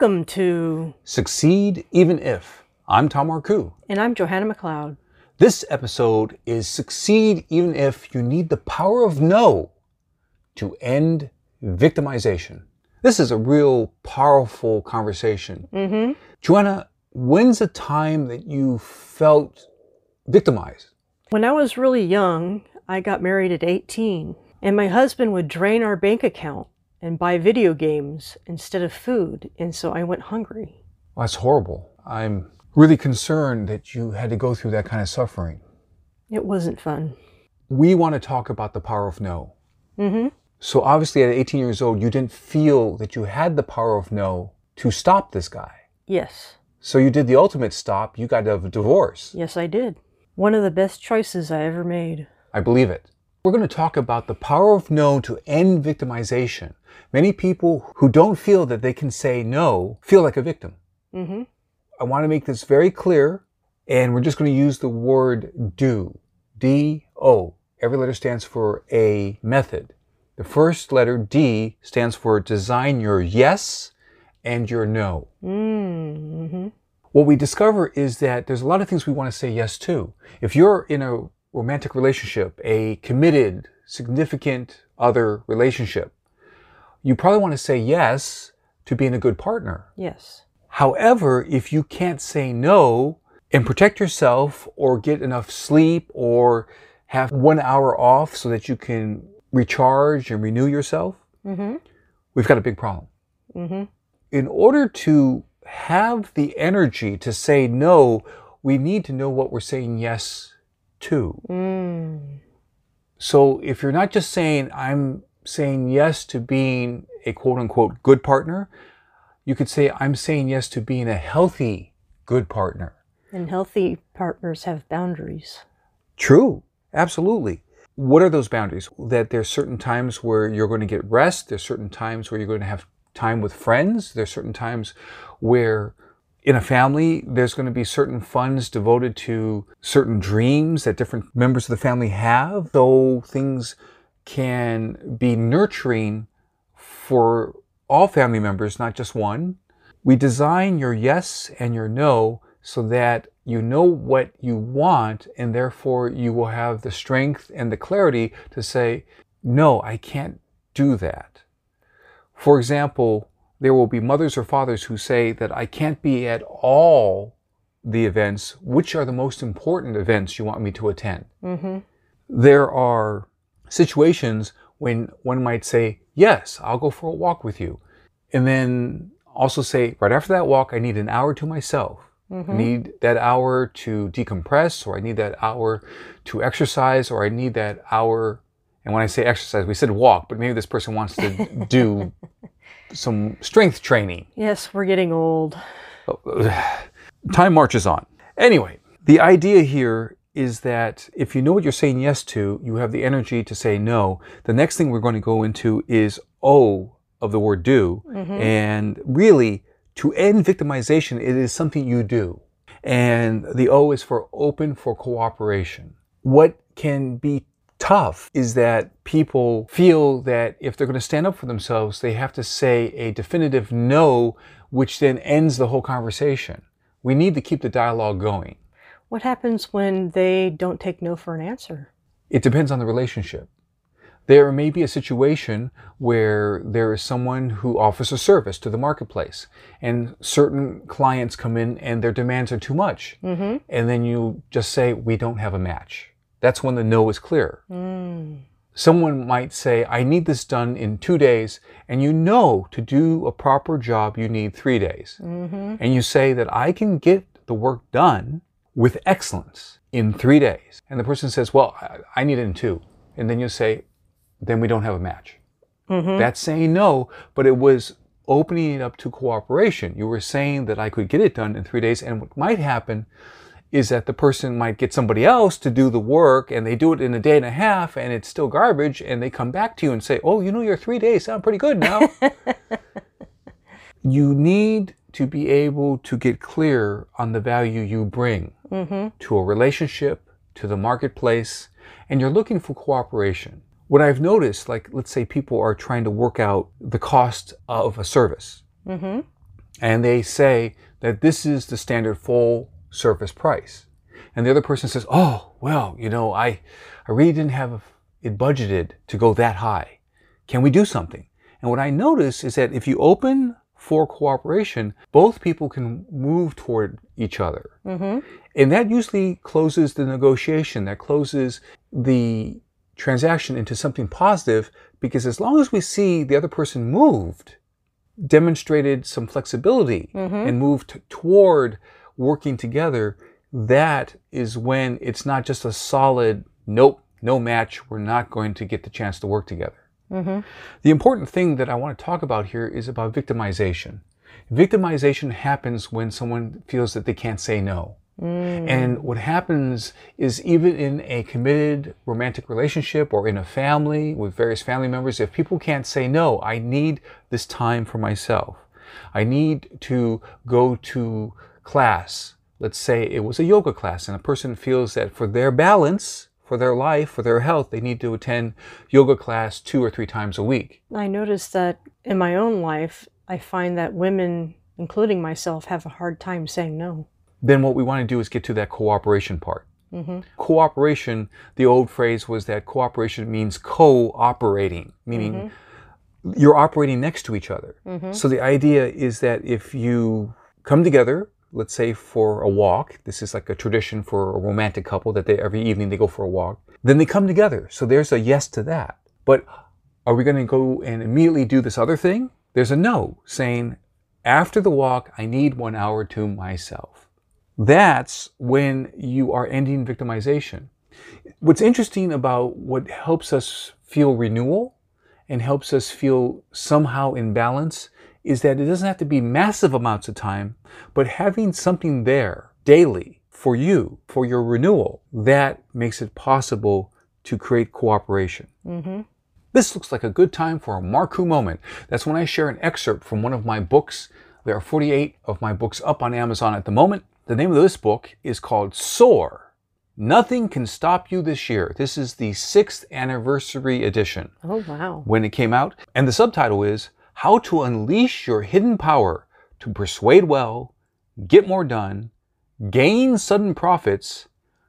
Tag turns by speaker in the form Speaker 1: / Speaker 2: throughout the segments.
Speaker 1: Welcome to,
Speaker 2: Succeed Even If. I'm Tom Marcoux.
Speaker 1: and I'm Johanna McLeod.
Speaker 2: This episode is Succeed Even If You Need the Power of No to End Victimization. This is a real powerful conversation.
Speaker 1: Mm-hmm.
Speaker 2: Joanna, when's the time that you felt victimized?
Speaker 1: When I was really young, I got married at 18, and my husband would drain our bank account and buy video games instead of food, and so I went hungry.
Speaker 2: Well, that's horrible. I'm really concerned that you had to go through that kind of suffering.
Speaker 1: It wasn't fun.
Speaker 2: We want to talk about the power of no.
Speaker 1: Mm-hmm.
Speaker 2: So obviously at 18 years old, you didn't feel that you had the power of no to stop this guy.
Speaker 1: Yes.
Speaker 2: So you did the ultimate stop. You got a divorce.
Speaker 1: Yes, I did. One of the best choices I ever made.
Speaker 2: I believe it. We're going to talk about the power of no to end victimization. Many people who don't feel that they can say no feel like a victim.
Speaker 1: Mm-hmm.
Speaker 2: I want to make this very clear, and we're just going to use the word do. D O. Every letter stands for a method. The first letter D stands for design your yes and your no.
Speaker 1: Mm-hmm.
Speaker 2: What we discover is that there's a lot of things we want to say yes to. If you're in a romantic relationship, a committed, significant other relationship, you probably want to say yes to being a good partner.
Speaker 1: Yes.
Speaker 2: However, if you can't say no and protect yourself or get enough sleep or have one hour off so that you can recharge and renew yourself,
Speaker 1: Mm-hmm.
Speaker 2: we've got a big problem.
Speaker 1: Mm-hmm.
Speaker 2: In order to have the energy to say no, we need to know what we're saying yes to.
Speaker 1: Mm.
Speaker 2: So if you're not just saying, I'm saying yes to being a quote unquote good partner, you could say, I'm saying yes to being a healthy good partner.
Speaker 1: And healthy partners have boundaries.
Speaker 2: True, absolutely. What are those boundaries? That there's certain times where you're going to get rest, there's certain times where you're going to have time with friends, there's certain times where in a family there's going to be certain funds devoted to certain dreams that different members of the family have, though things can be nurturing for all family members, not just one. We design your yes and your no so that you know what you want and therefore you will have the strength and the clarity to say, no, I can't do that. For example, there will be mothers or fathers who say that I can't be at all the events. Which are the most important events you want me to attend?
Speaker 1: Mm-hmm.
Speaker 2: There are situations when one might say, Yes, I'll go for a walk with you. And then also say, Right after that walk, I need an hour to myself. I need that hour to decompress, or I need that hour to exercise, or I need that hour. And when I say exercise, we said walk, but maybe this person wants to do some strength training.
Speaker 1: Yes, we're getting old.
Speaker 2: time marches on. Anyway, the idea here is that if you know what you're saying yes to, you have the energy to say no. The next thing we're going to go into is O of the word do. Mm-hmm. And really, to end victimization, it is something you do. And the O is for open for cooperation. What can be tough is that people feel that if they're going to stand up for themselves, they have to say a definitive no, which then ends the whole conversation. We need to keep the dialogue going.
Speaker 1: What happens when they don't take no for an answer?
Speaker 2: It depends on the relationship. There may be a situation where there is someone who offers a service to the marketplace, and certain clients come in and their demands are too much.
Speaker 1: Mm-hmm.
Speaker 2: And then you just say, We don't have a match. That's when the no is clear.
Speaker 1: Mm.
Speaker 2: Someone might say, I need this done in two days, and you know to do a proper job, you need three days.
Speaker 1: Mm-hmm.
Speaker 2: And you say that I can get the work done with excellence in three days. And the person says, Well, I- I need it in two. And then you say, Then we don't have a match.
Speaker 1: Mm-hmm.
Speaker 2: That's saying no, but it was opening it up to cooperation. You were saying that I could get it done in three days, and what might happen is that the person might get somebody else to do the work and they do it in a day and a half and it's still garbage and they come back to you and say, Oh, you know, your three days sound pretty good now. you need to be able to get clear on the value you bring
Speaker 1: Mm-hmm.
Speaker 2: to a relationship, to the marketplace, and you're looking for cooperation. What I've noticed, like let's say people are trying to work out the cost of a service.
Speaker 1: Mm-hmm.
Speaker 2: and they say that this is the standard full service price. And the other person says, "Oh, well, you know, I I really didn't have it budgeted to go that high. Can we do something?" And what I notice is that if you open for cooperation, both people can move toward each other. Mm-hmm. And that usually closes the negotiation, that closes the transaction into something positive because as long as we see the other person moved, demonstrated some flexibility mm-hmm. and moved toward working together, that is when it's not just a solid, nope, no match, we're not going to get the chance to work together. Mm-hmm. The important thing that I want to talk about here is about victimization. Victimization happens when someone feels that they can't say no. Mm. And what happens is even in a committed romantic relationship or in a family with various family members, if people can't say no, I need this time for myself. I need to go to class. Let's say it was a yoga class and a person feels that for their balance, for their life, for their health, they need to attend yoga class two or three times a week.
Speaker 1: I noticed that in my own life, I find that women, including myself, have a hard time saying no.
Speaker 2: Then what we want to do is get to that cooperation part. Mm-hmm. Cooperation, the old phrase was that cooperation means cooperating, meaning mm-hmm. you're operating next to each other. Mm-hmm. So the idea is that if you come together, let's say for a walk, this is like a tradition for a romantic couple that they every evening they go for a walk, then they come together. So there's a yes to that. But are we going to go and immediately do this other thing? There's a no, saying after the walk, I need one hour to myself. That's when you are ending victimization. What's interesting about what helps us feel renewal and helps us feel somehow in balance is that it doesn't have to be massive amounts of time, but having something there daily for you, for your renewal, that makes it possible to create cooperation. Mm-hmm. This looks like a good time for a Marcoux moment. That's when I share an excerpt from one of my books. There are 48 of my books up on Amazon at the moment. The name of this book is called Soar. Nothing Can Stop You This Year. This is the sixth anniversary edition.
Speaker 1: Oh, wow.
Speaker 2: When it came out. And the subtitle is how to unleash your hidden power to persuade well, get more done, gain sudden profits,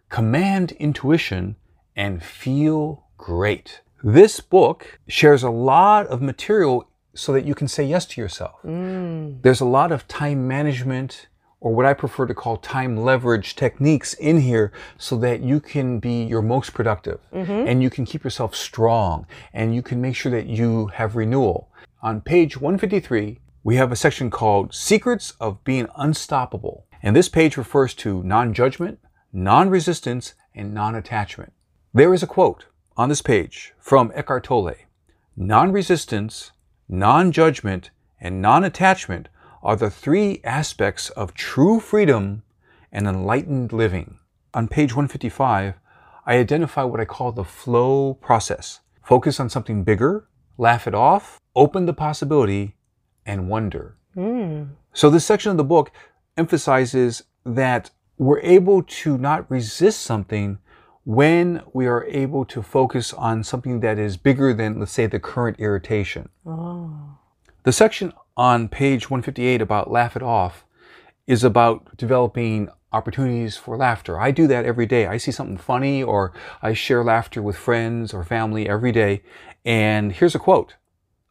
Speaker 2: command intuition, and feel great. This book shares a lot of material so that you can say yes to yourself. Mm. There's a lot of time management or what I prefer to call time leverage techniques in here so that you can be your most productive mm-hmm. and you can keep yourself strong and you can make sure that you have renewal. On page 153, we have a section called Secrets of Being Unstoppable. And this page refers to non judgment, non resistance, and non attachment. There is a quote on this page from Eckhart Tolle Non resistance, non judgment, and non attachment are the three aspects of true freedom and enlightened living. On page 155, I identify what I call the flow process. Focus on something bigger, laugh it off, open the possibility, and wonder. Mm. So, this section of the book emphasizes that we're able to not resist something when we are able to focus on something that is bigger than, let's say, the current irritation. Oh. The section on page 158 about laugh it off is about developing opportunities for laughter. I do that every day. I see something funny or I share laughter with friends or family every day. And here's a quote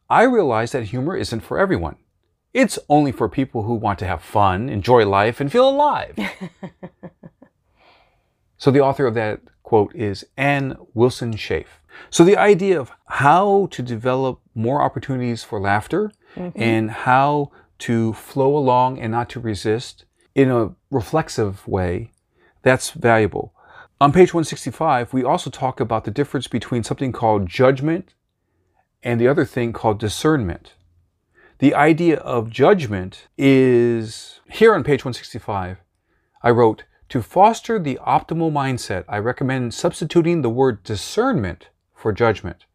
Speaker 2: I realize that humor isn't for everyone. It's only for people who want to have fun, enjoy life, and feel alive. so the author of that quote is Anne Wilson Schaef. So the idea of how to develop more opportunities for laughter mm-hmm. and how to flow along and not to resist in a reflexive way, that's valuable. On page 165, we also talk about the difference between something called judgment and the other thing called discernment. The idea of judgment is here on page 165. I wrote, to foster the optimal mindset, I recommend substituting the word discernment for judgment.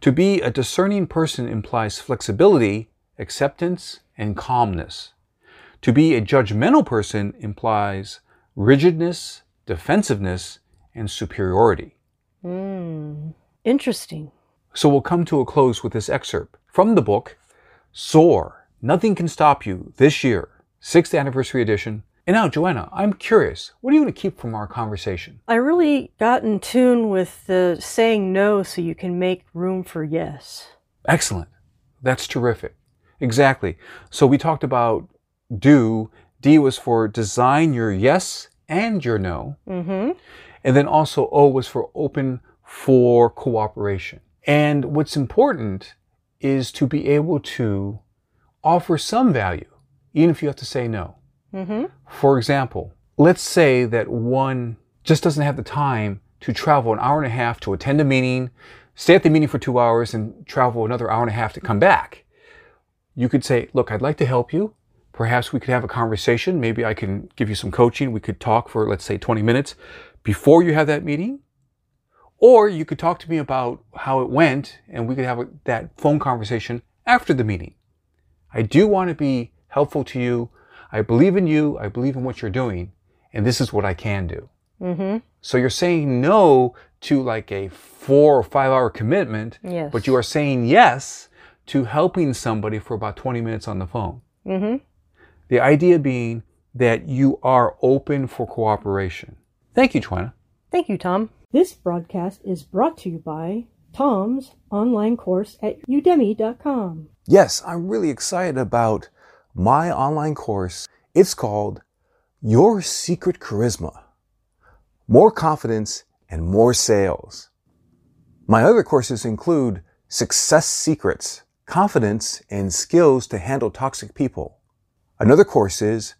Speaker 2: To be a discerning person implies flexibility, acceptance, and calmness. To be a judgmental person implies rigidness, defensiveness, and superiority.
Speaker 1: Mm, interesting.
Speaker 2: So we'll come to a close with this excerpt from the book Soar Nothing Can Stop You This Year sixth anniversary edition. And now, Joanna, I'm curious, what are you going to keep from our conversation?
Speaker 1: I really got in tune with the saying no so you can make room for yes.
Speaker 2: Excellent. That's terrific. Exactly. So we talked about do. D was for design your yes and your no.
Speaker 1: Mm-hmm.
Speaker 2: And then also O was for open for cooperation. And what's important is to be able to offer some value, even if you have to say no.
Speaker 1: Mm-hmm.
Speaker 2: For example, let's say that one just doesn't have the time to travel an hour and a half to attend a meeting, stay at the meeting for two hours, and travel another hour and a half to come back. You could say, Look, I'd like to help you. Perhaps we could have a conversation. Maybe I can give you some coaching. We could talk for, let's say, 20 minutes before you have that meeting. Or you could talk to me about how it went and we could have a, that phone conversation after the meeting. I do want to be helpful to you. I believe in you. I believe in what you're doing. And this is what I can do.
Speaker 1: Mm-hmm.
Speaker 2: So you're saying no to like a four or five hour commitment,
Speaker 1: Yes.
Speaker 2: but you are saying yes to helping somebody for about 20 minutes on the phone.
Speaker 1: Mm-hmm.
Speaker 2: The idea being that you are open for cooperation. Thank you, Joanna.
Speaker 1: Thank you, Tom. This broadcast is brought to you by Tom's online course at udemy.com.
Speaker 3: Yes, I'm really excited about my online course. It's called Your Secret Charisma More Confidence and More Sales. My other courses include Success Secrets, Confidence, and Skills to Handle Toxic People. Another course is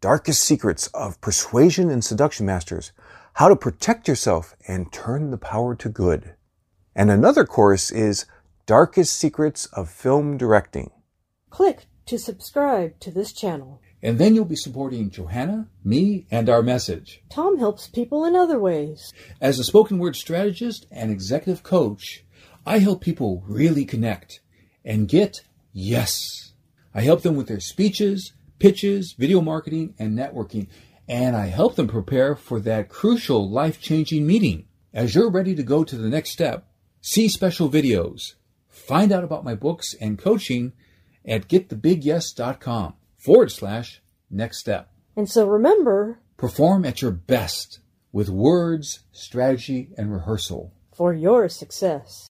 Speaker 3: Darkest Secrets of Persuasion and Seduction Masters How to Protect Yourself and Turn the Power to Good. And another course is Darkest Secrets of Film Directing.
Speaker 1: Click to subscribe to this channel.
Speaker 4: And then you'll be supporting Johanna, me, and our message.
Speaker 1: Tom helps people in other ways.
Speaker 4: As a spoken word strategist and executive coach, I help people really connect and get yes. I help them with their speeches, pitches, video marketing, and networking. And I help them prepare for that crucial life changing meeting. As you're ready to go to the next step, see special videos, find out about my books and coaching at getthebigyes.com forward slash next step.
Speaker 1: And so remember,
Speaker 4: Perform at your best with words, strategy, and rehearsal.
Speaker 1: for your success.